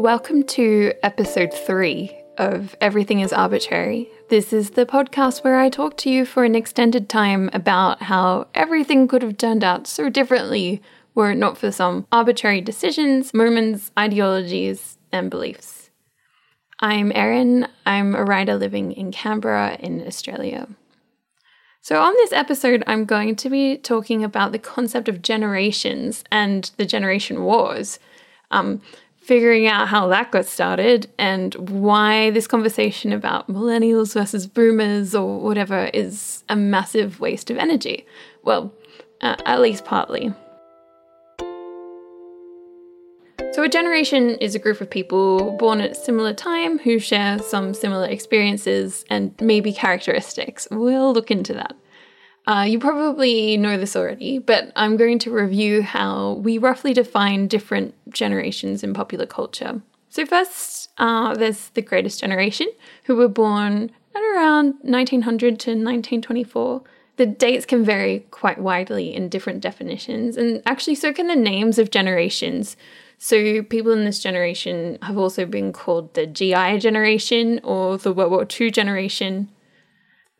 Welcome to episode three of Everything is Arbitrary. This is the podcast where I talk to you for an extended time about how everything could have turned out so differently were it not for some arbitrary decisions, moments, ideologies, and beliefs. I'm Erin. I'm a writer living in Canberra in Australia. So, on this episode, I'm going to be talking about the concept of generations and the generation wars. Um, figuring out how that got started and why this conversation about millennials versus boomers or whatever is a massive waste of energy. Well, uh, at least partly. So, a generation is a group of people born at a similar time who share some similar experiences and maybe characteristics. We'll look into that. Uh, you probably know this already, but I'm going to review how we roughly define different generations in popular culture. So, first, uh, there's the greatest generation, who were born at around 1900 to 1924. The dates can vary quite widely in different definitions, and actually, so can the names of generations. So, people in this generation have also been called the GI generation or the World War II generation.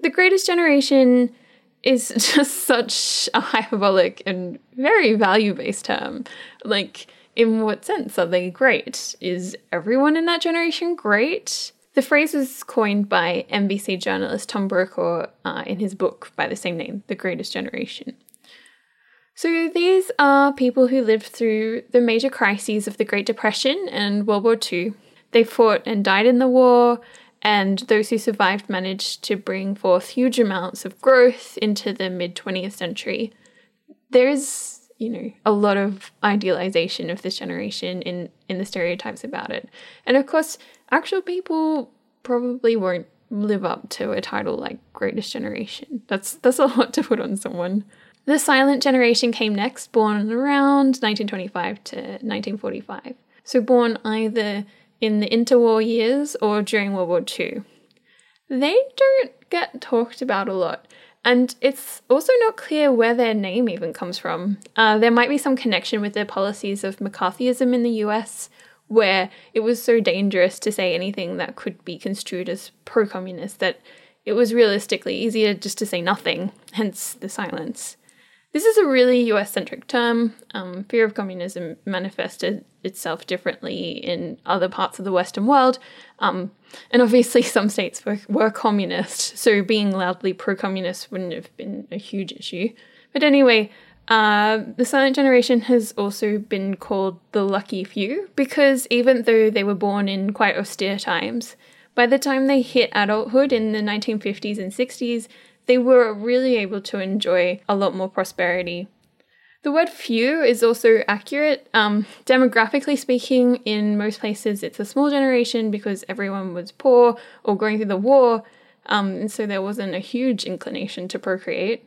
The greatest generation is just such a hyperbolic and very value based term. Like, in what sense are they great? Is everyone in that generation great? The phrase was coined by NBC journalist Tom Brokaw uh, in his book by the same name, The Greatest Generation. So these are people who lived through the major crises of the Great Depression and World War II. They fought and died in the war, and those who survived managed to bring forth huge amounts of growth into the mid 20th century. There is, you know, a lot of idealization of this generation in, in the stereotypes about it. And of course, actual people probably won't live up to a title like Greatest Generation. That's that's a lot to put on someone. The silent generation came next, born around 1925 to 1945. So born either in the interwar years or during World War II. They don't get talked about a lot, and it's also not clear where their name even comes from. Uh, there might be some connection with their policies of McCarthyism in the US, where it was so dangerous to say anything that could be construed as pro communist that it was realistically easier just to say nothing, hence the silence. This is a really US centric term. Um, fear of communism manifested itself differently in other parts of the Western world. Um, and obviously, some states were, were communist, so being loudly pro communist wouldn't have been a huge issue. But anyway, uh, the silent generation has also been called the lucky few because even though they were born in quite austere times, by the time they hit adulthood in the 1950s and 60s, they were really able to enjoy a lot more prosperity. The word few is also accurate. Um, demographically speaking, in most places it's a small generation because everyone was poor or going through the war, um, and so there wasn't a huge inclination to procreate.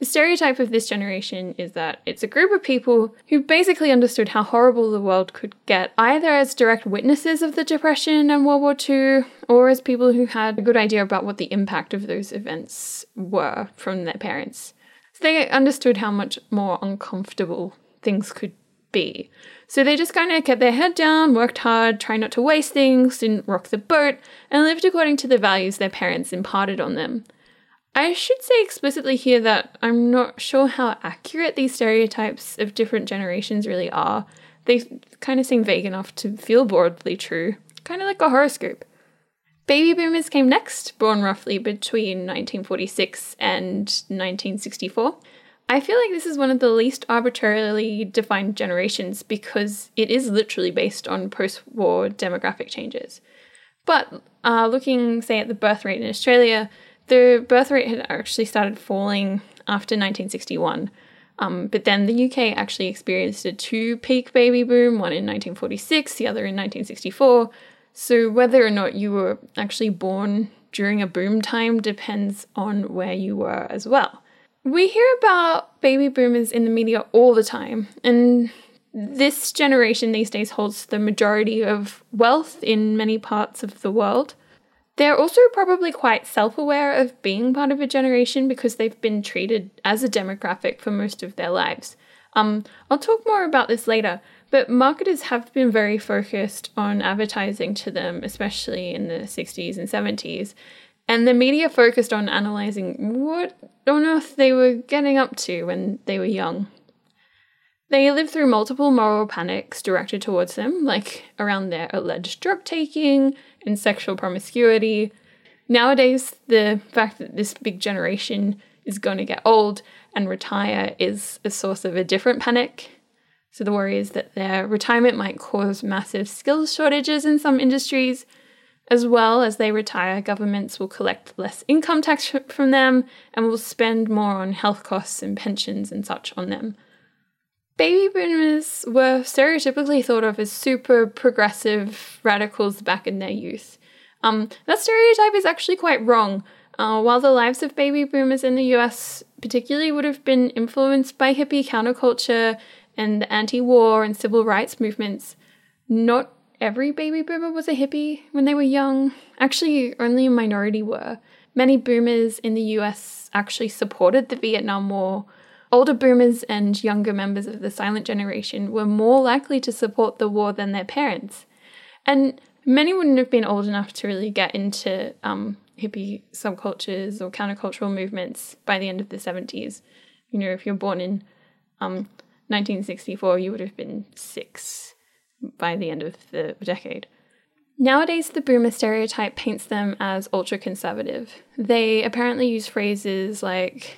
The stereotype of this generation is that it's a group of people who basically understood how horrible the world could get, either as direct witnesses of the Depression and World War II, or as people who had a good idea about what the impact of those events were from their parents. So they understood how much more uncomfortable things could be. So they just kind of kept their head down, worked hard, tried not to waste things, didn't rock the boat, and lived according to the values their parents imparted on them. I should say explicitly here that I'm not sure how accurate these stereotypes of different generations really are. They kind of seem vague enough to feel broadly true, kind of like a horoscope. Baby boomers came next, born roughly between 1946 and 1964. I feel like this is one of the least arbitrarily defined generations because it is literally based on post war demographic changes. But uh, looking, say, at the birth rate in Australia, the birth rate had actually started falling after 1961. Um, but then the UK actually experienced a two peak baby boom, one in 1946, the other in 1964. So whether or not you were actually born during a boom time depends on where you were as well. We hear about baby boomers in the media all the time, and this generation these days holds the majority of wealth in many parts of the world. They're also probably quite self aware of being part of a generation because they've been treated as a demographic for most of their lives. Um, I'll talk more about this later, but marketers have been very focused on advertising to them, especially in the 60s and 70s. And the media focused on analysing what on earth they were getting up to when they were young. They lived through multiple moral panics directed towards them, like around their alleged drug taking and sexual promiscuity. Nowadays, the fact that this big generation is going to get old and retire is a source of a different panic. So the worry is that their retirement might cause massive skills shortages in some industries. As well as they retire, governments will collect less income tax from them and will spend more on health costs and pensions and such on them. Baby boomers were stereotypically thought of as super progressive radicals back in their youth. Um, that stereotype is actually quite wrong. Uh, while the lives of baby boomers in the US particularly would have been influenced by hippie counterculture and the anti war and civil rights movements, not every baby boomer was a hippie when they were young. Actually, only a minority were. Many boomers in the US actually supported the Vietnam War. Older boomers and younger members of the silent generation were more likely to support the war than their parents. And many wouldn't have been old enough to really get into um, hippie subcultures or countercultural movements by the end of the 70s. You know, if you're born in um, 1964, you would have been six by the end of the decade. Nowadays, the boomer stereotype paints them as ultra conservative. They apparently use phrases like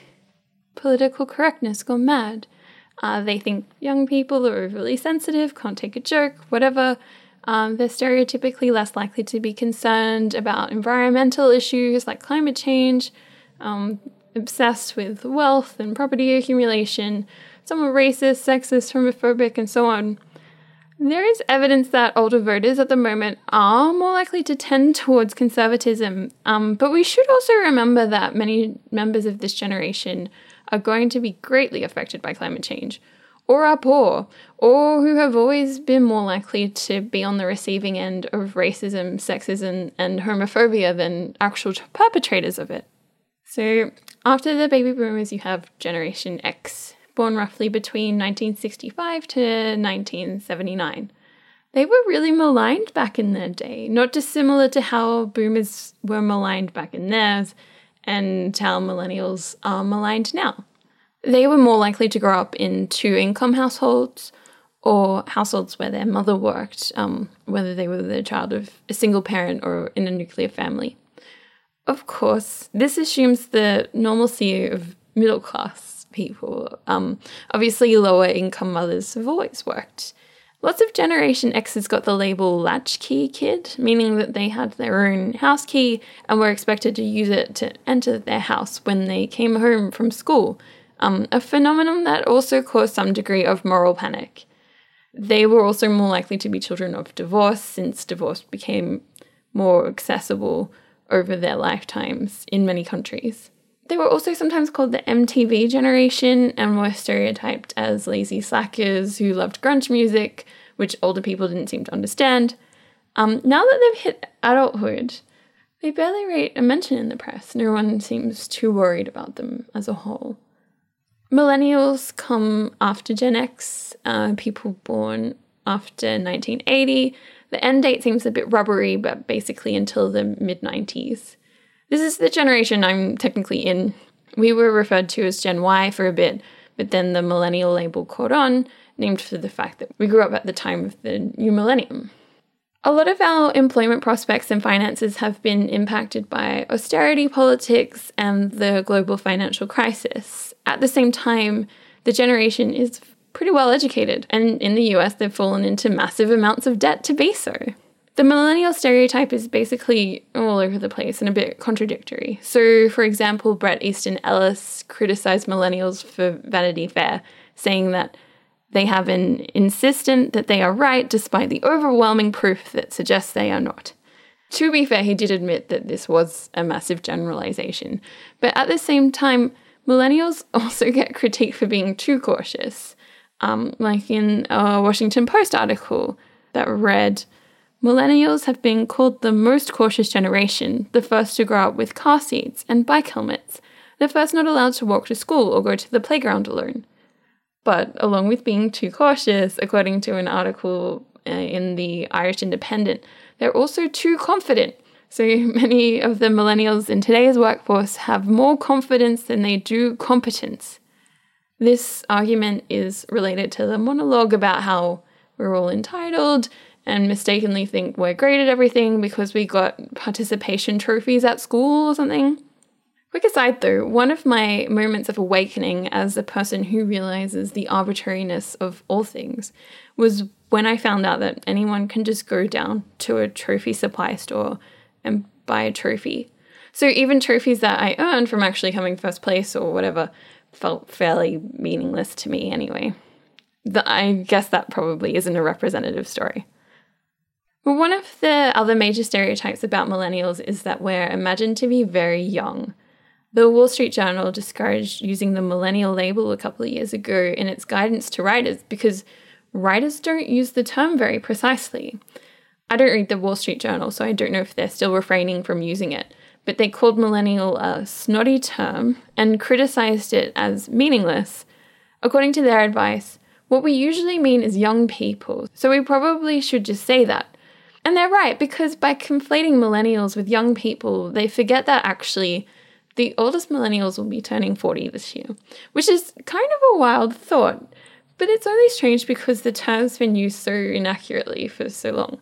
political correctness gone mad. Uh, they think young people are overly sensitive, can't take a joke, whatever. Um, they're stereotypically less likely to be concerned about environmental issues like climate change, um, obsessed with wealth and property accumulation, somewhat racist, sexist, homophobic, and so on. There is evidence that older voters at the moment are more likely to tend towards conservatism, um, but we should also remember that many members of this generation are going to be greatly affected by climate change, or are poor, or who have always been more likely to be on the receiving end of racism, sexism, and homophobia than actual perpetrators of it. So, after the baby boomers, you have Generation X, born roughly between 1965 to 1979. They were really maligned back in their day, not dissimilar to how boomers were maligned back in theirs and how millennials are maligned now. They were more likely to grow up in two income households or households where their mother worked, um, whether they were the child of a single parent or in a nuclear family. Of course, this assumes the normalcy of middle class people. Um, obviously, lower income mothers have always worked. Lots of Generation X's got the label latchkey kid, meaning that they had their own house key and were expected to use it to enter their house when they came home from school, um, a phenomenon that also caused some degree of moral panic. They were also more likely to be children of divorce since divorce became more accessible over their lifetimes in many countries. They were also sometimes called the MTV generation and were stereotyped as lazy slackers who loved grunge music, which older people didn't seem to understand. Um, now that they've hit adulthood, they barely rate a mention in the press. No one seems too worried about them as a whole. Millennials come after Gen X, uh, people born after 1980. The end date seems a bit rubbery, but basically until the mid 90s. This is the generation I'm technically in. We were referred to as Gen Y for a bit, but then the millennial label caught on, named for the fact that we grew up at the time of the new millennium. A lot of our employment prospects and finances have been impacted by austerity politics and the global financial crisis. At the same time, the generation is pretty well educated, and in the US, they've fallen into massive amounts of debt to be so. The millennial stereotype is basically all over the place and a bit contradictory. So, for example, Bret Easton Ellis criticized millennials for Vanity Fair, saying that they have an insistent that they are right despite the overwhelming proof that suggests they are not. To be fair, he did admit that this was a massive generalization, but at the same time, millennials also get critique for being too cautious. Um, like in a Washington Post article that read, Millennials have been called the most cautious generation, the first to grow up with car seats and bike helmets, the first not allowed to walk to school or go to the playground alone. But along with being too cautious, according to an article uh, in the Irish Independent, they're also too confident. So many of the millennials in today's workforce have more confidence than they do competence. This argument is related to the monologue about how we're all entitled and mistakenly think we're great at everything because we got participation trophies at school or something. Quick aside though, one of my moments of awakening as a person who realizes the arbitrariness of all things was when I found out that anyone can just go down to a trophy supply store and buy a trophy. So even trophies that I earned from actually coming first place or whatever felt fairly meaningless to me anyway. The, I guess that probably isn't a representative story. Well, one of the other major stereotypes about millennials is that we're imagined to be very young. The Wall Street Journal discouraged using the millennial label a couple of years ago in its guidance to writers because writers don't use the term very precisely. I don't read the Wall Street Journal, so I don't know if they're still refraining from using it, but they called millennial a snotty term and criticized it as meaningless. According to their advice, what we usually mean is young people, so we probably should just say that. And they're right, because by conflating millennials with young people, they forget that actually the oldest millennials will be turning 40 this year, which is kind of a wild thought, but it's only strange because the term's been used so inaccurately for so long.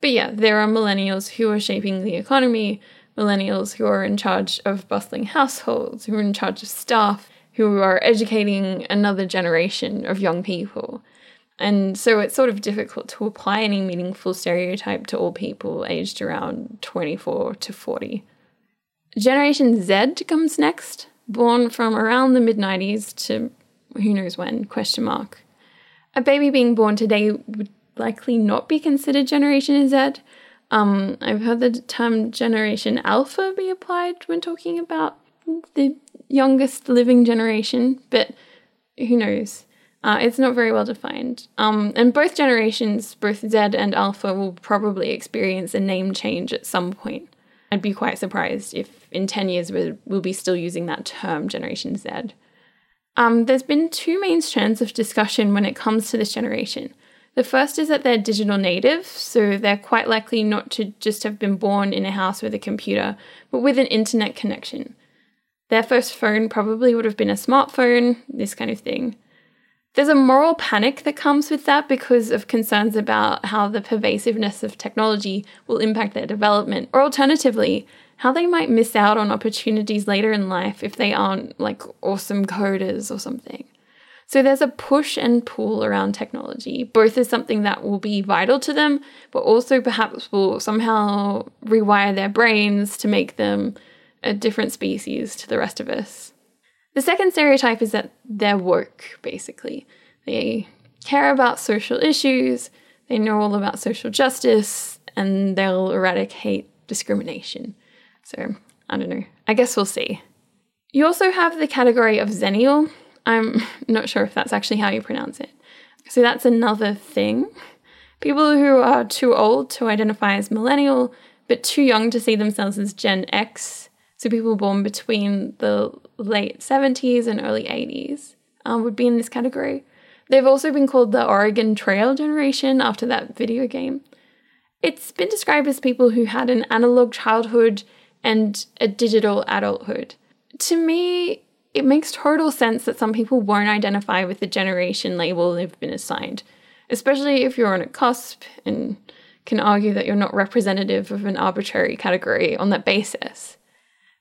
But yeah, there are millennials who are shaping the economy, millennials who are in charge of bustling households, who are in charge of staff, who are educating another generation of young people. And so it's sort of difficult to apply any meaningful stereotype to all people aged around 24 to 40. Generation Z comes next, born from around the mid 90s to who knows when, question mark. A baby being born today would likely not be considered Generation Z. Um, I've heard the term Generation Alpha be applied when talking about the youngest living generation, but who knows? Uh, it's not very well defined. Um, and both generations, both Z and Alpha, will probably experience a name change at some point. I'd be quite surprised if in 10 years we'll be still using that term, Generation Z. Um, there's been two main strands of discussion when it comes to this generation. The first is that they're digital natives, so they're quite likely not to just have been born in a house with a computer, but with an internet connection. Their first phone probably would have been a smartphone, this kind of thing. There's a moral panic that comes with that because of concerns about how the pervasiveness of technology will impact their development, or alternatively, how they might miss out on opportunities later in life if they aren't like awesome coders or something. So there's a push and pull around technology, both as something that will be vital to them, but also perhaps will somehow rewire their brains to make them a different species to the rest of us. The second stereotype is that they're woke, basically. They care about social issues, they know all about social justice, and they'll eradicate discrimination. So, I don't know. I guess we'll see. You also have the category of Xennial. I'm not sure if that's actually how you pronounce it. So, that's another thing. People who are too old to identify as millennial, but too young to see themselves as Gen X so people born between the late 70s and early 80s um, would be in this category. They've also been called the Oregon Trail generation after that video game. It's been described as people who had an analog childhood and a digital adulthood. To me, it makes total sense that some people won't identify with the generation label they've been assigned, especially if you're on a cusp and can argue that you're not representative of an arbitrary category on that basis.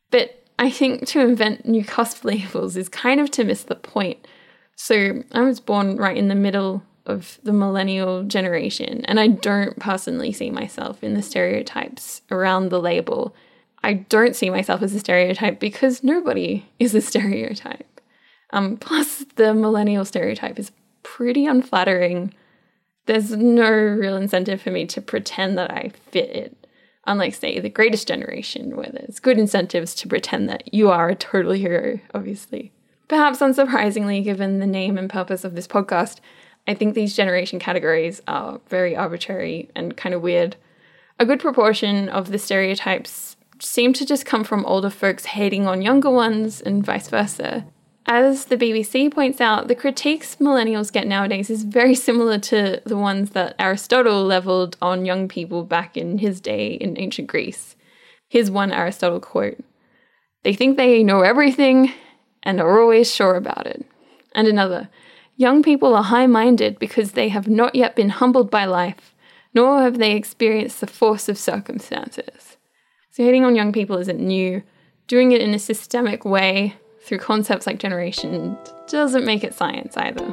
But I think to invent new cusp labels is kind of to miss the point. So I was born right in the middle of the millennial generation, and I don't personally see myself in the stereotypes around the label. I don't see myself as a stereotype because nobody is a stereotype. Um, plus, the millennial stereotype is pretty unflattering. There's no real incentive for me to pretend that I fit it unlike, say, the greatest generation, where there's good incentives to pretend that you are a total hero, obviously. Perhaps unsurprisingly, given the name and purpose of this podcast, I think these generation categories are very arbitrary and kind of weird. A good proportion of the stereotypes seem to just come from older folks hating on younger ones and vice versa. As the BBC points out, the critiques millennials get nowadays is very similar to the ones that Aristotle leveled on young people back in his day in ancient Greece. Here's one Aristotle quote They think they know everything and are always sure about it. And another Young people are high minded because they have not yet been humbled by life, nor have they experienced the force of circumstances. So, hitting on young people isn't new. Doing it in a systemic way through concepts like generation doesn't make it science either.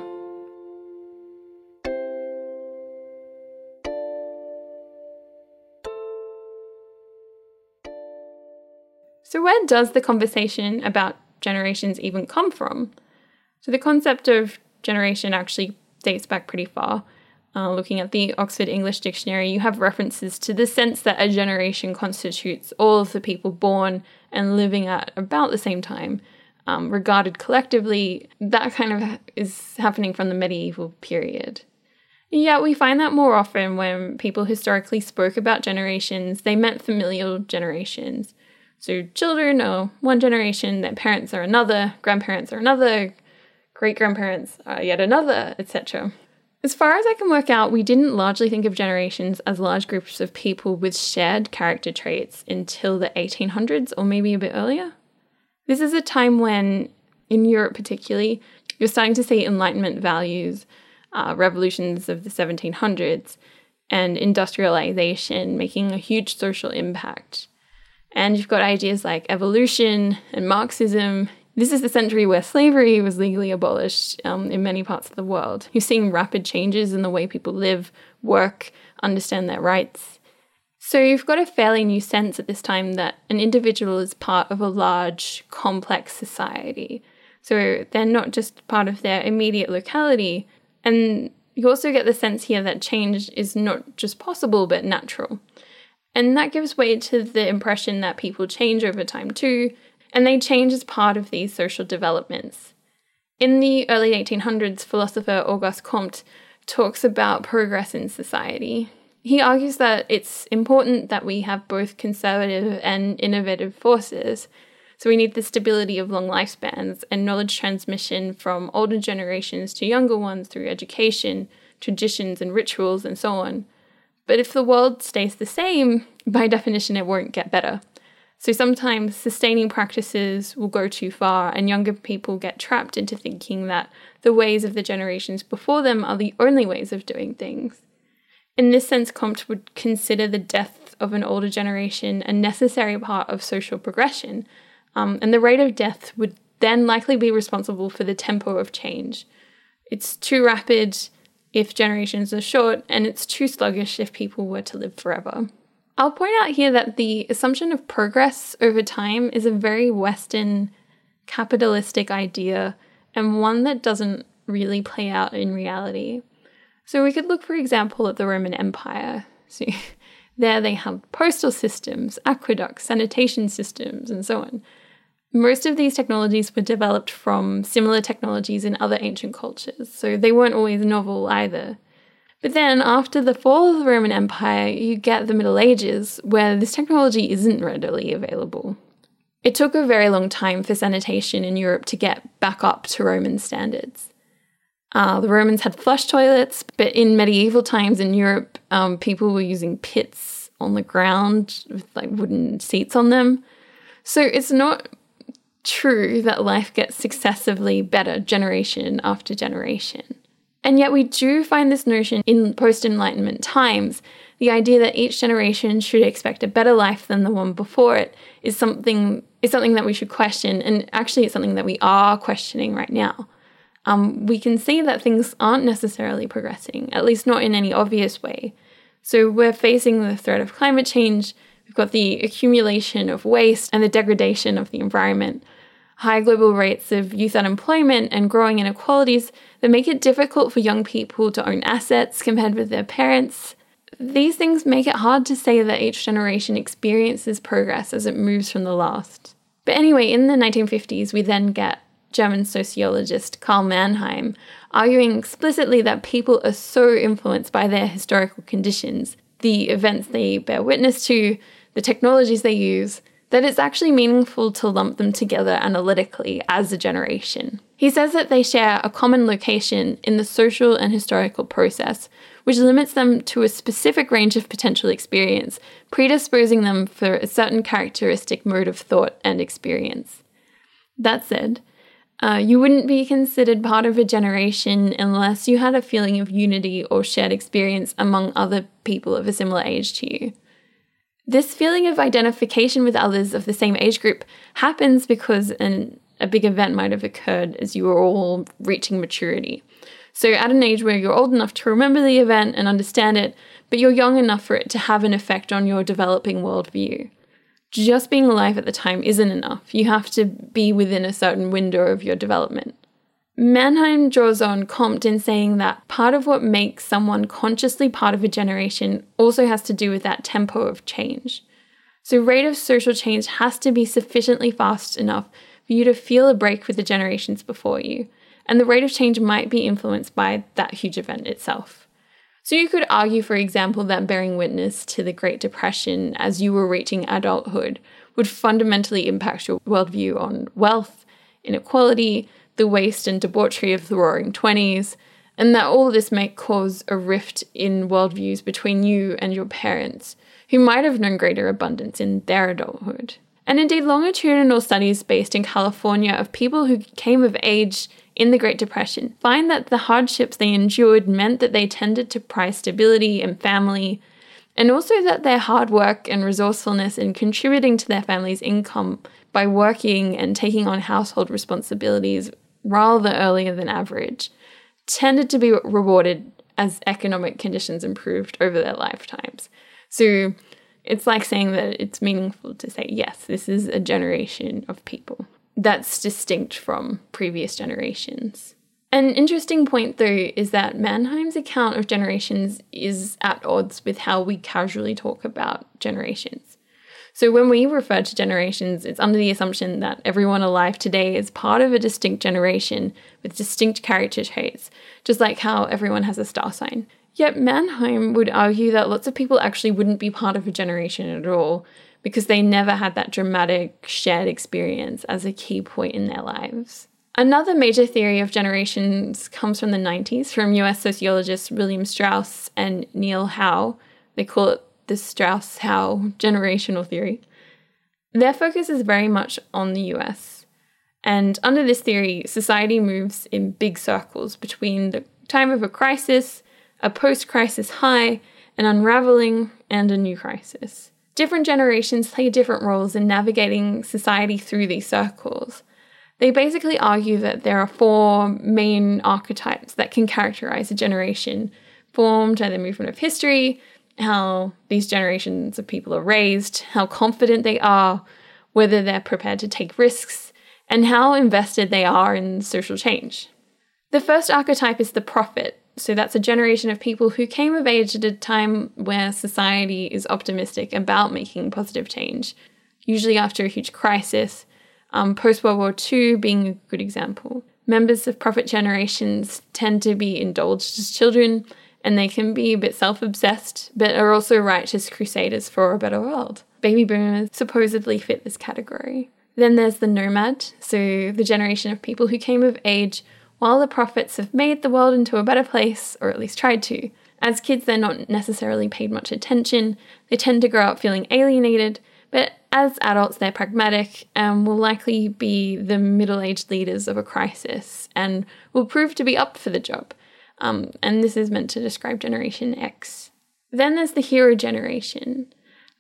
So, where does the conversation about generations even come from? So, the concept of generation actually dates back pretty far. Uh, looking at the Oxford English Dictionary, you have references to the sense that a generation constitutes all of the people born and living at about the same time, um, regarded collectively, that kind of is happening from the medieval period. Yet we find that more often when people historically spoke about generations, they meant familial generations. So children are one generation, their parents are another, grandparents are another, great grandparents are yet another, etc. As far as I can work out, we didn't largely think of generations as large groups of people with shared character traits until the 1800s or maybe a bit earlier. This is a time when, in Europe particularly, you're starting to see Enlightenment values, uh, revolutions of the 1700s, and industrialization making a huge social impact. And you've got ideas like evolution and Marxism. This is the century where slavery was legally abolished um, in many parts of the world. You're seeing rapid changes in the way people live, work, understand their rights. So you've got a fairly new sense at this time that an individual is part of a large, complex society. So they're not just part of their immediate locality. And you also get the sense here that change is not just possible, but natural. And that gives way to the impression that people change over time too, and they change as part of these social developments. In the early 1800s, philosopher Auguste Comte talks about progress in society. He argues that it's important that we have both conservative and innovative forces. So we need the stability of long lifespans and knowledge transmission from older generations to younger ones through education, traditions, and rituals, and so on. But if the world stays the same, by definition, it won't get better. So sometimes sustaining practices will go too far, and younger people get trapped into thinking that the ways of the generations before them are the only ways of doing things. In this sense, Comte would consider the death of an older generation a necessary part of social progression, um, and the rate of death would then likely be responsible for the tempo of change. It's too rapid if generations are short, and it's too sluggish if people were to live forever. I'll point out here that the assumption of progress over time is a very Western capitalistic idea and one that doesn't really play out in reality. So we could look, for example, at the Roman Empire. See, there they had postal systems, aqueducts, sanitation systems, and so on. Most of these technologies were developed from similar technologies in other ancient cultures, so they weren't always novel either. But then, after the fall of the Roman Empire, you get the Middle Ages, where this technology isn't readily available. It took a very long time for sanitation in Europe to get back up to Roman standards. Uh, the Romans had flush toilets, but in medieval times in Europe, um, people were using pits on the ground with like wooden seats on them. So it's not true that life gets successively better generation after generation. And yet, we do find this notion in post Enlightenment times the idea that each generation should expect a better life than the one before it is something is something that we should question, and actually, it's something that we are questioning right now um, we can see that things aren't necessarily progressing, at least not in any obvious way. So we're facing the threat of climate change, we've got the accumulation of waste and the degradation of the environment, high global rates of youth unemployment, and growing inequalities that make it difficult for young people to own assets compared with their parents. These things make it hard to say that each generation experiences progress as it moves from the last. But anyway, in the 1950s, we then get German sociologist Karl Mannheim, arguing explicitly that people are so influenced by their historical conditions, the events they bear witness to, the technologies they use, that it's actually meaningful to lump them together analytically as a generation. He says that they share a common location in the social and historical process, which limits them to a specific range of potential experience, predisposing them for a certain characteristic mode of thought and experience. That said, uh, you wouldn't be considered part of a generation unless you had a feeling of unity or shared experience among other people of a similar age to you. This feeling of identification with others of the same age group happens because an, a big event might have occurred as you were all reaching maturity. So, at an age where you're old enough to remember the event and understand it, but you're young enough for it to have an effect on your developing worldview just being alive at the time isn't enough. You have to be within a certain window of your development. Mannheim draws on Comte in saying that part of what makes someone consciously part of a generation also has to do with that tempo of change. So, rate of social change has to be sufficiently fast enough for you to feel a break with the generations before you, and the rate of change might be influenced by that huge event itself. So you could argue, for example, that bearing witness to the Great Depression as you were reaching adulthood would fundamentally impact your worldview on wealth, inequality, the waste and debauchery of the roaring 20s, and that all this may cause a rift in worldviews between you and your parents, who might have known greater abundance in their adulthood. And indeed, longitudinal studies based in California of people who came of age in the Great Depression find that the hardships they endured meant that they tended to prize stability and family, and also that their hard work and resourcefulness in contributing to their family's income by working and taking on household responsibilities rather earlier than average tended to be rewarded as economic conditions improved over their lifetimes. So it's like saying that it's meaningful to say, yes, this is a generation of people that's distinct from previous generations. An interesting point, though, is that Mannheim's account of generations is at odds with how we casually talk about generations. So, when we refer to generations, it's under the assumption that everyone alive today is part of a distinct generation with distinct character traits, just like how everyone has a star sign. Yet, Mannheim would argue that lots of people actually wouldn't be part of a generation at all, because they never had that dramatic shared experience as a key point in their lives. Another major theory of generations comes from the 90s from US sociologists William Strauss and Neil Howe. They call it the Strauss Howe generational theory. Their focus is very much on the US. And under this theory, society moves in big circles between the time of a crisis, a post crisis high, an unraveling, and a new crisis different generations play different roles in navigating society through these circles. They basically argue that there are four main archetypes that can characterize a generation formed by the movement of history, how these generations of people are raised, how confident they are, whether they're prepared to take risks, and how invested they are in social change. The first archetype is the prophet, so that's a generation of people who came of age at a time where society is optimistic about making positive change, usually after a huge crisis, um, post World War II being a good example. Members of prophet generations tend to be indulged as children and they can be a bit self obsessed, but are also righteous crusaders for a better world. Baby boomers supposedly fit this category. Then there's the nomad, so the generation of people who came of age while the prophets have made the world into a better place, or at least tried to. As kids, they're not necessarily paid much attention, they tend to grow up feeling alienated, but as adults, they're pragmatic and will likely be the middle aged leaders of a crisis and will prove to be up for the job. Um, and this is meant to describe Generation X. Then there's the hero generation.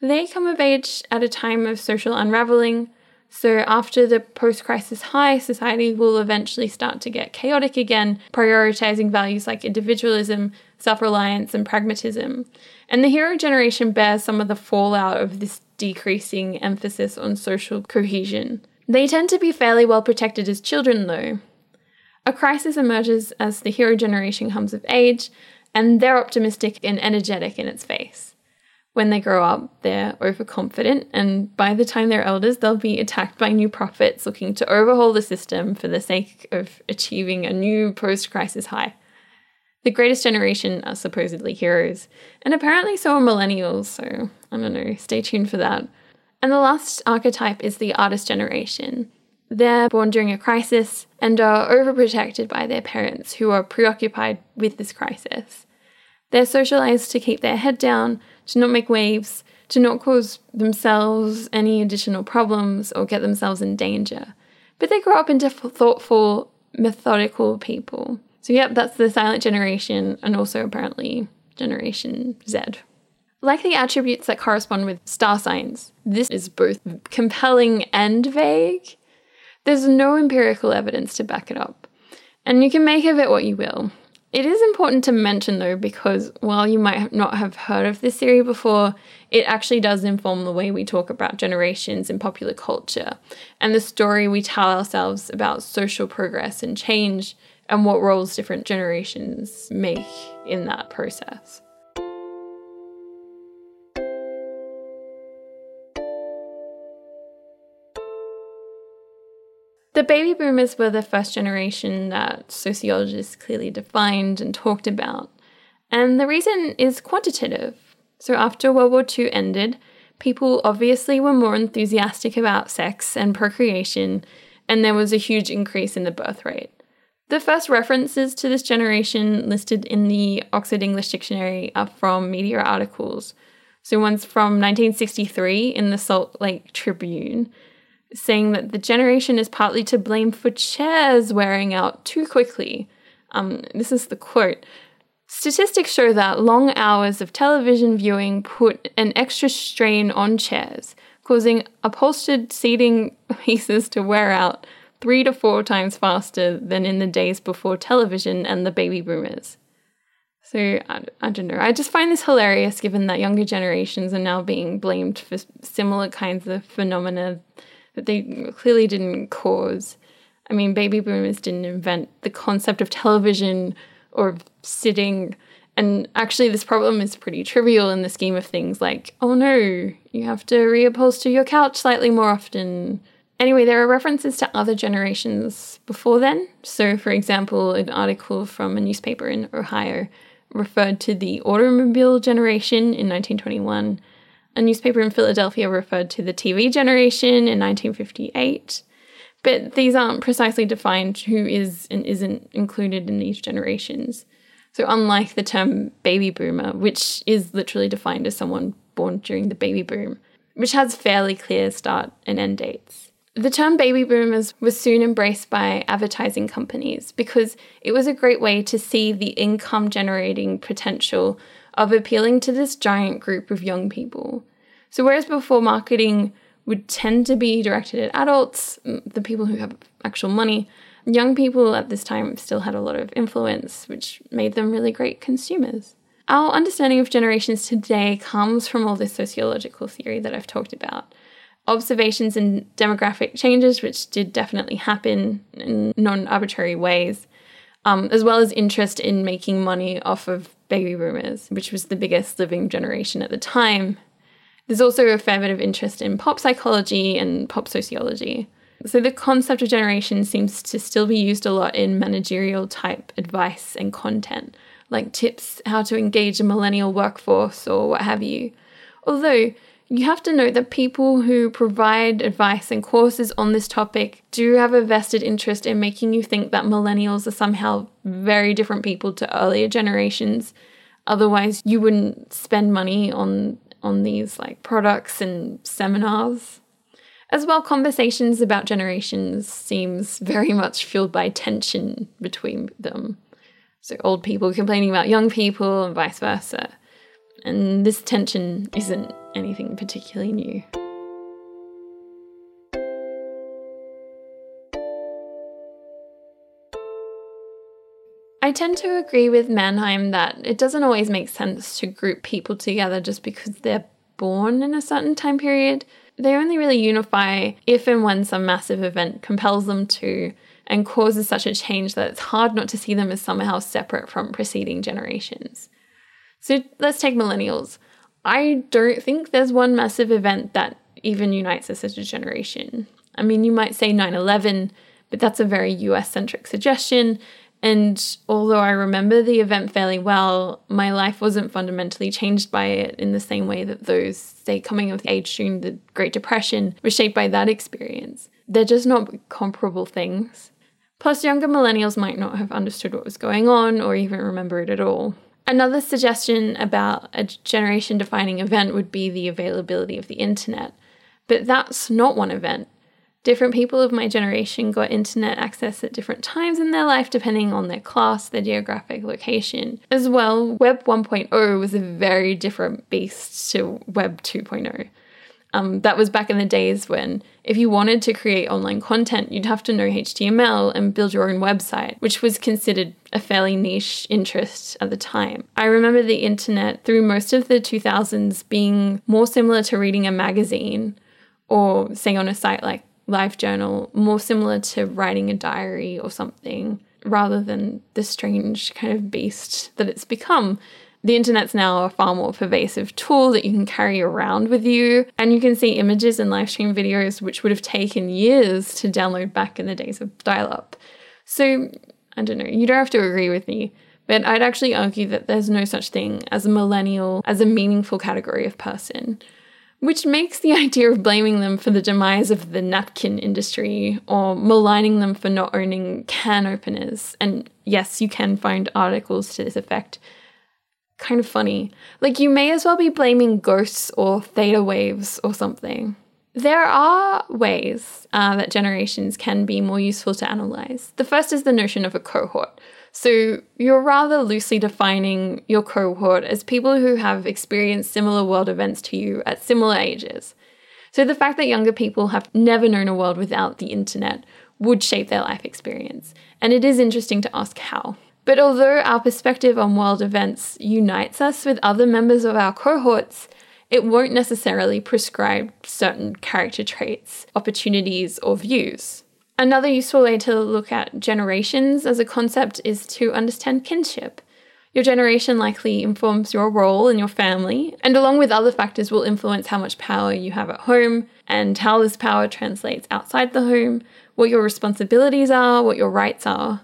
They come of age at a time of social unraveling, so, after the post crisis high, society will eventually start to get chaotic again, prioritizing values like individualism, self reliance, and pragmatism. And the hero generation bears some of the fallout of this decreasing emphasis on social cohesion. They tend to be fairly well protected as children, though. A crisis emerges as the hero generation comes of age, and they're optimistic and energetic in its face when they grow up, they're overconfident, and by the time they're elders, they'll be attacked by new prophets looking to overhaul the system for the sake of achieving a new post crisis high. The greatest generation are supposedly heroes, and apparently so are millennials, so I don't know, stay tuned for that. And the last archetype is the artist generation. They're born during a crisis and are overprotected by their parents who are preoccupied with this crisis. They're socialized to keep their head down, to not make waves, to not cause themselves any additional problems or get themselves in danger. But they grow up into thoughtful, methodical people. So, yep, that's the silent generation and also apparently Generation Z. Like the attributes that correspond with star signs, this is both compelling and vague. There's no empirical evidence to back it up, and you can make of it what you will. It is important to mention, though, because while you might not have heard of this theory before, it actually does inform the way we talk about generations in popular culture and the story we tell ourselves about social progress and change and what roles different generations make in that process. The baby boomers were the first generation that sociologists clearly defined and talked about. And the reason is quantitative. So, after World War II ended, people obviously were more enthusiastic about sex and procreation, and there was a huge increase in the birth rate. The first references to this generation listed in the Oxford English Dictionary are from media articles. So, one's from 1963 in the Salt Lake Tribune saying that the generation is partly to blame for chairs wearing out too quickly. Um, this is the quote. Statistics show that long hours of television viewing put an extra strain on chairs, causing upholstered seating pieces to wear out three to four times faster than in the days before television and the baby boomers. So I, I don't know. I just find this hilarious given that younger generations are now being blamed for similar kinds of phenomena that they clearly didn't cause. I mean, baby boomers didn't invent the concept of television or sitting. And actually, this problem is pretty trivial in the scheme of things like, oh no, you have to reupholster your couch slightly more often. Anyway, there are references to other generations before then. So, for example, an article from a newspaper in Ohio referred to the automobile generation in 1921 a newspaper in Philadelphia referred to the TV generation in 1958. But these aren't precisely defined who is and isn't included in these generations. So, unlike the term baby boomer, which is literally defined as someone born during the baby boom, which has fairly clear start and end dates. The term baby boomers was soon embraced by advertising companies because it was a great way to see the income generating potential of appealing to this giant group of young people. So, whereas before marketing would tend to be directed at adults, the people who have actual money, young people at this time still had a lot of influence, which made them really great consumers. Our understanding of generations today comes from all this sociological theory that I've talked about. Observations and demographic changes, which did definitely happen in non arbitrary ways, um, as well as interest in making money off of baby boomers, which was the biggest living generation at the time. There's also a fair bit of interest in pop psychology and pop sociology. So the concept of generation seems to still be used a lot in managerial type advice and content, like tips how to engage a millennial workforce or what have you. Although you have to note that people who provide advice and courses on this topic do have a vested interest in making you think that millennials are somehow very different people to earlier generations. Otherwise, you wouldn't spend money on on these like products and seminars. As well, conversations about generations seems very much fueled by tension between them. So old people complaining about young people and vice versa. And this tension isn't anything particularly new. I tend to agree with Mannheim that it doesn't always make sense to group people together just because they're born in a certain time period. They only really unify if and when some massive event compels them to and causes such a change that it's hard not to see them as somehow separate from preceding generations. So let's take millennials. I don't think there's one massive event that even unites us as a generation. I mean, you might say 9 11, but that's a very US centric suggestion, And although I remember the event fairly well, my life wasn't fundamentally changed by it in the same way that those, say, coming of age during the Great Depression was shaped by that experience. They're just not comparable things. Plus, younger millennials might not have understood what was going on or even remember it at all. Another suggestion about a generation defining event would be the availability of the internet. But that's not one event. Different people of my generation got internet access at different times in their life, depending on their class, their geographic location. As well, Web 1.0 was a very different beast to Web 2.0. Um, that was back in the days when, if you wanted to create online content, you'd have to know HTML and build your own website, which was considered a fairly niche interest at the time. I remember the internet through most of the 2000s being more similar to reading a magazine or, say, on a site like LiveJournal, more similar to writing a diary or something, rather than the strange kind of beast that it's become. The internet's now a far more pervasive tool that you can carry around with you, and you can see images and live stream videos which would have taken years to download back in the days of dial up. So, I don't know, you don't have to agree with me, but I'd actually argue that there's no such thing as a millennial as a meaningful category of person which makes the idea of blaming them for the demise of the napkin industry or maligning them for not owning can openers, and yes, you can find articles to this effect, kind of funny. Like, you may as well be blaming ghosts or theta waves or something. There are ways uh, that generations can be more useful to analyze. The first is the notion of a cohort. So you're rather loosely defining your cohort as people who have experienced similar world events to you at similar ages. So the fact that younger people have never known a world without the internet would shape their life experience. And it is interesting to ask how. But although our perspective on world events unites us with other members of our cohorts, it won't necessarily prescribe certain character traits, opportunities, or views. Another useful way to look at generations as a concept is to understand kinship. Your generation likely informs your role in your family, and along with other factors, will influence how much power you have at home and how this power translates outside the home, what your responsibilities are, what your rights are.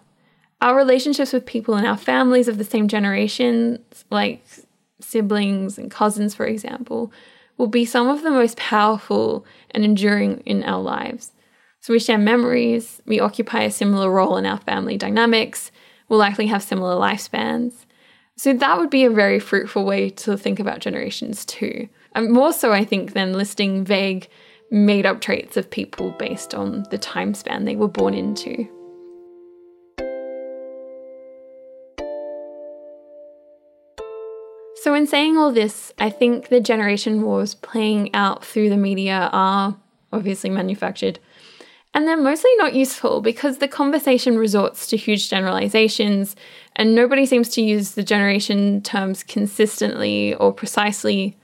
Our relationships with people in our families of the same generation, like siblings and cousins, for example, will be some of the most powerful and enduring in our lives. So we share memories, we occupy a similar role in our family dynamics, we'll likely have similar lifespans. So that would be a very fruitful way to think about generations too. And more so, I think, than listing vague, made up traits of people based on the time span they were born into. So, in saying all this, I think the generation wars playing out through the media are obviously manufactured and they're mostly not useful because the conversation resorts to huge generalizations, and nobody seems to use the generation terms consistently or precisely.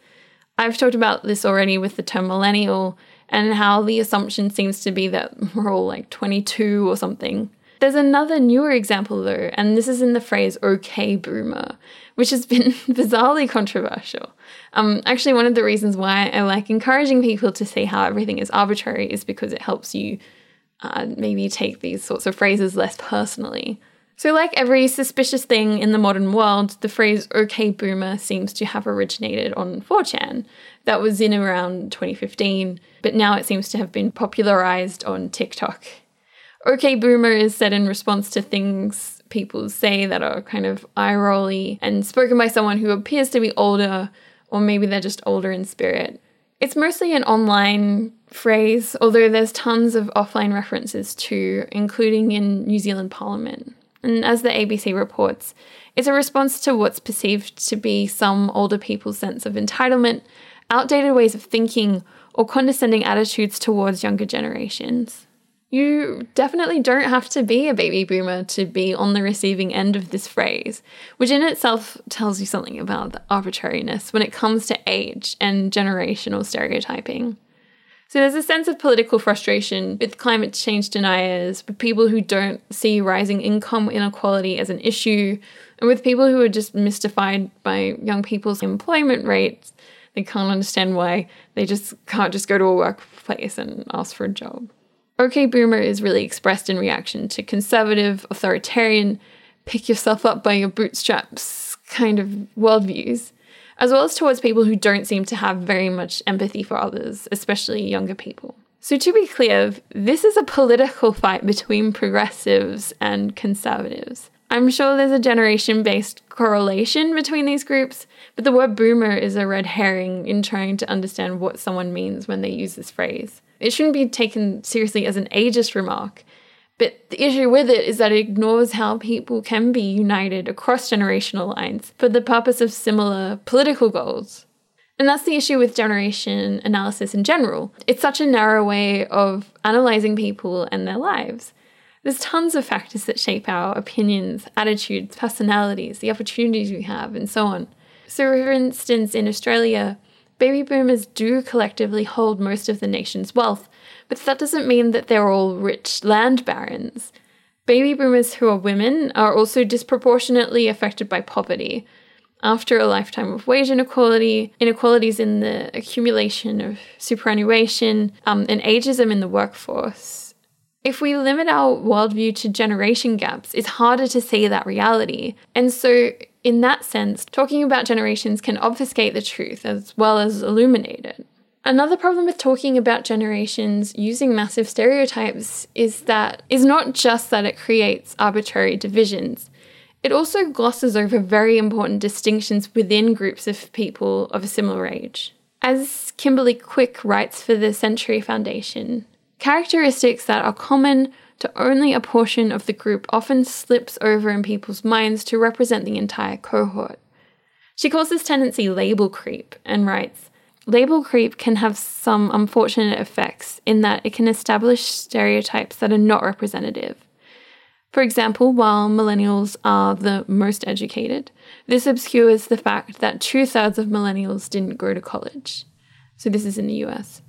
I've talked about this already with the term millennial and how the assumption seems to be that we're all like 22 or something. There's another newer example though, and this is in the phrase okay boomer, which has been bizarrely controversial. Um, actually, one of the reasons why I like encouraging people to see how everything is arbitrary is because it helps you uh, maybe take these sorts of phrases less personally. So, like every suspicious thing in the modern world, the phrase OK Boomer seems to have originated on 4chan. That was in around 2015, but now it seems to have been popularized on TikTok. OK Boomer is said in response to things people say that are kind of eye rolly and spoken by someone who appears to be older, or maybe they're just older in spirit. It's mostly an online phrase, although there's tons of offline references too, including in New Zealand Parliament. And as the ABC reports, it's a response to what's perceived to be some older people's sense of entitlement, outdated ways of thinking, or condescending attitudes towards younger generations. You definitely don't have to be a baby boomer to be on the receiving end of this phrase, which in itself tells you something about the arbitrariness when it comes to age and generational stereotyping. So there's a sense of political frustration with climate change deniers, with people who don't see rising income inequality as an issue, and with people who are just mystified by young people's employment rates. They can't understand why they just can't just go to a workplace and ask for a job. OK Boomer is really expressed in reaction to conservative, authoritarian, pick yourself up by your bootstraps kind of worldviews, as well as towards people who don't seem to have very much empathy for others, especially younger people. So, to be clear, this is a political fight between progressives and conservatives. I'm sure there's a generation based correlation between these groups, but the word boomer is a red herring in trying to understand what someone means when they use this phrase. It shouldn't be taken seriously as an ageist remark, but the issue with it is that it ignores how people can be united across generational lines for the purpose of similar political goals. And that's the issue with generation analysis in general. It's such a narrow way of analyzing people and their lives. There's tons of factors that shape our opinions, attitudes, personalities, the opportunities we have, and so on. So, for instance, in Australia, baby boomers do collectively hold most of the nation's wealth, but that doesn't mean that they're all rich land barons. Baby boomers who are women are also disproportionately affected by poverty, after a lifetime of wage inequality, inequalities in the accumulation of superannuation, um, and ageism in the workforce. If we limit our worldview to generation gaps, it's harder to see that reality. And so, in that sense, talking about generations can obfuscate the truth as well as illuminate it. Another problem with talking about generations using massive stereotypes is that is not just that it creates arbitrary divisions. It also glosses over very important distinctions within groups of people of a similar age. As Kimberly Quick writes for the Century Foundation, characteristics that are common to only a portion of the group often slips over in people's minds to represent the entire cohort. She calls this tendency label creep and writes Label creep can have some unfortunate effects in that it can establish stereotypes that are not representative. For example, while millennials are the most educated, this obscures the fact that two thirds of millennials didn't go to college. So, this is in the US.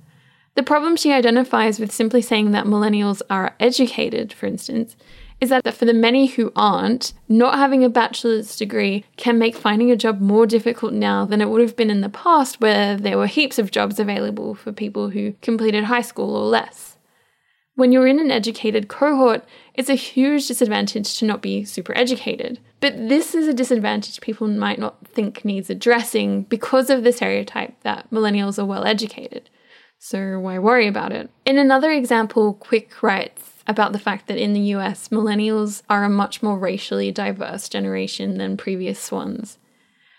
The problem she identifies with simply saying that millennials are educated, for instance, is that for the many who aren't, not having a bachelor's degree can make finding a job more difficult now than it would have been in the past, where there were heaps of jobs available for people who completed high school or less. When you're in an educated cohort, it's a huge disadvantage to not be super educated. But this is a disadvantage people might not think needs addressing because of the stereotype that millennials are well educated. So why worry about it? In another example, Quick writes about the fact that in the US, millennials are a much more racially diverse generation than previous ones.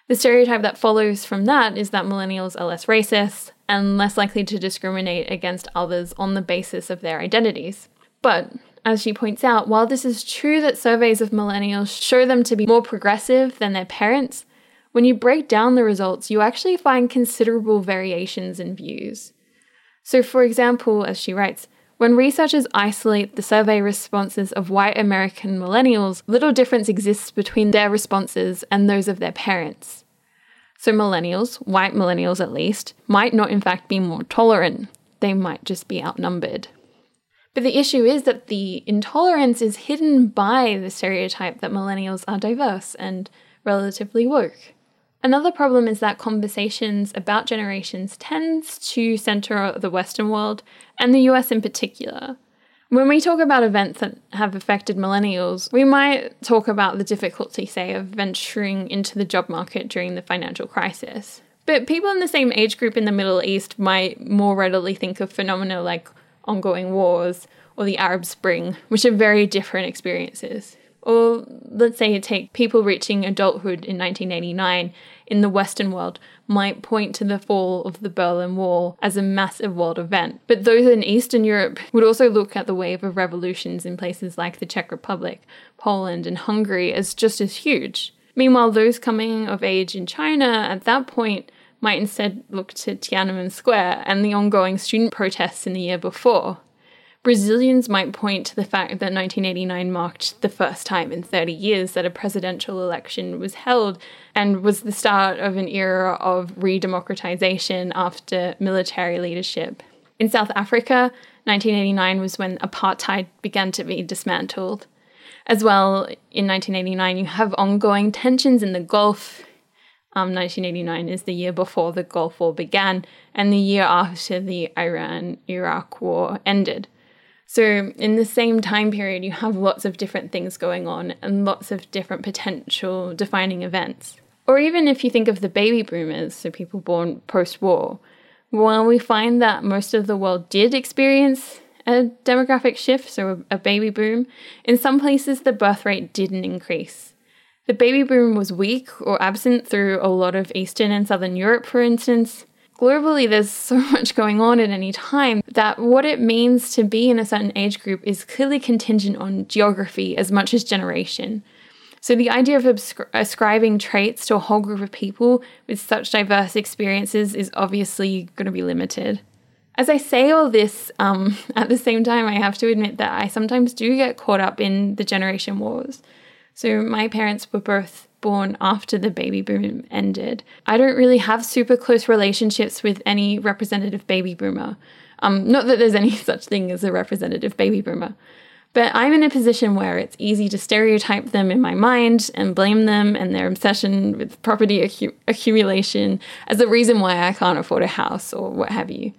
The stereotype that follows from that is that millennials are less racist, and less likely to discriminate against others on the basis of their identities. But, as she points out, while this is true that surveys of millennials show them to be more progressive than their parents, when you break down the results, you actually find considerable variations in views. So, for example, as she writes, when researchers isolate the survey responses of white American millennials, little difference exists between their responses and those of their parents. So, millennials, white millennials at least, might not in fact be more tolerant, they might just be outnumbered. But the issue is that the intolerance is hidden by the stereotype that millennials are diverse and relatively woke. Another problem is that conversations about generations tends to center the Western world and the US in particular. When we talk about events that have affected millennials, we might talk about the difficulty, say, of venturing into the job market during the financial crisis. But people in the same age group in the Middle East might more readily think of phenomena like ongoing wars or the Arab Spring, which are very different experiences. Or let's say you take people reaching adulthood in 1989 in the Western world might point to the fall of the Berlin Wall as a massive world event. But those in Eastern Europe would also look at the wave of revolutions in places like the Czech Republic, Poland, and Hungary as just as huge. Meanwhile, those coming of age in China at that point might instead look to Tiananmen Square and the ongoing student protests in the year before. Brazilians might point to the fact that 1989 marked the first time in 30 years that a presidential election was held and was the start of an era of re democratization after military leadership. In South Africa, 1989 was when apartheid began to be dismantled. As well, in 1989, you have ongoing tensions in the Gulf. Um, 1989 is the year before the Gulf War began and the year after the Iran Iraq War ended. So, in the same time period, you have lots of different things going on and lots of different potential defining events. Or even if you think of the baby boomers, so people born post war, while we find that most of the world did experience a demographic shift, so a, baby boom, in some places the birth rate didn't increase. The baby boom was weak or absent through a lot of Eastern and Southern Europe, for instance, globally there's so much going on at any time that what it means to be in a certain age group is clearly contingent on geography as much as generation. So the idea of ascribing traits to a whole group of people with such diverse experiences is obviously going to be limited. As I say all this, um, at the same time, I have to admit that I sometimes do get caught up in the generation wars. So my parents were both born after the baby boom ended. I don't really have super close relationships with any representative baby boomer. Um, not that there's any such thing as a representative baby boomer, but I'm in a position where it's easy to stereotype them in my mind and blame them and their obsession with property accu- accumulation as the reason why I can't afford a house or what have you.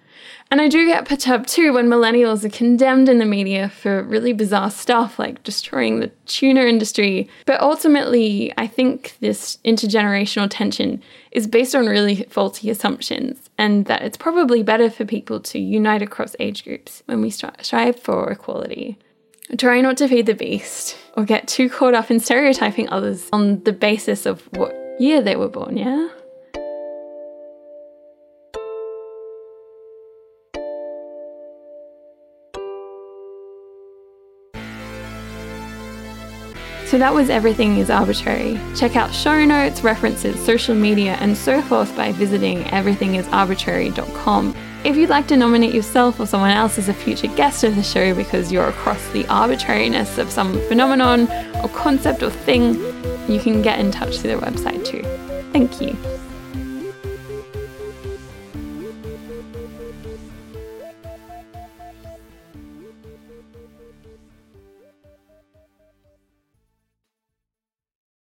And I do get perturbed too when millennials are condemned in the media for really bizarre stuff like destroying the tuna industry. But ultimately, I think this intergenerational tension is based on really faulty assumptions, and that it's probably better for people to unite across age groups when we strive for equality. Try not to feed the beast or get too caught up in stereotyping others on the basis of what year they were born, yeah? So that was Everything is Arbitrary. Check out show notes, references, social media, and so forth by visiting everythingisarbitrary.com. If you'd like to nominate yourself or someone else as a future guest of the show because you're across the arbitrariness of some phenomenon or concept or thing, you can get in touch through the website too. Thank you.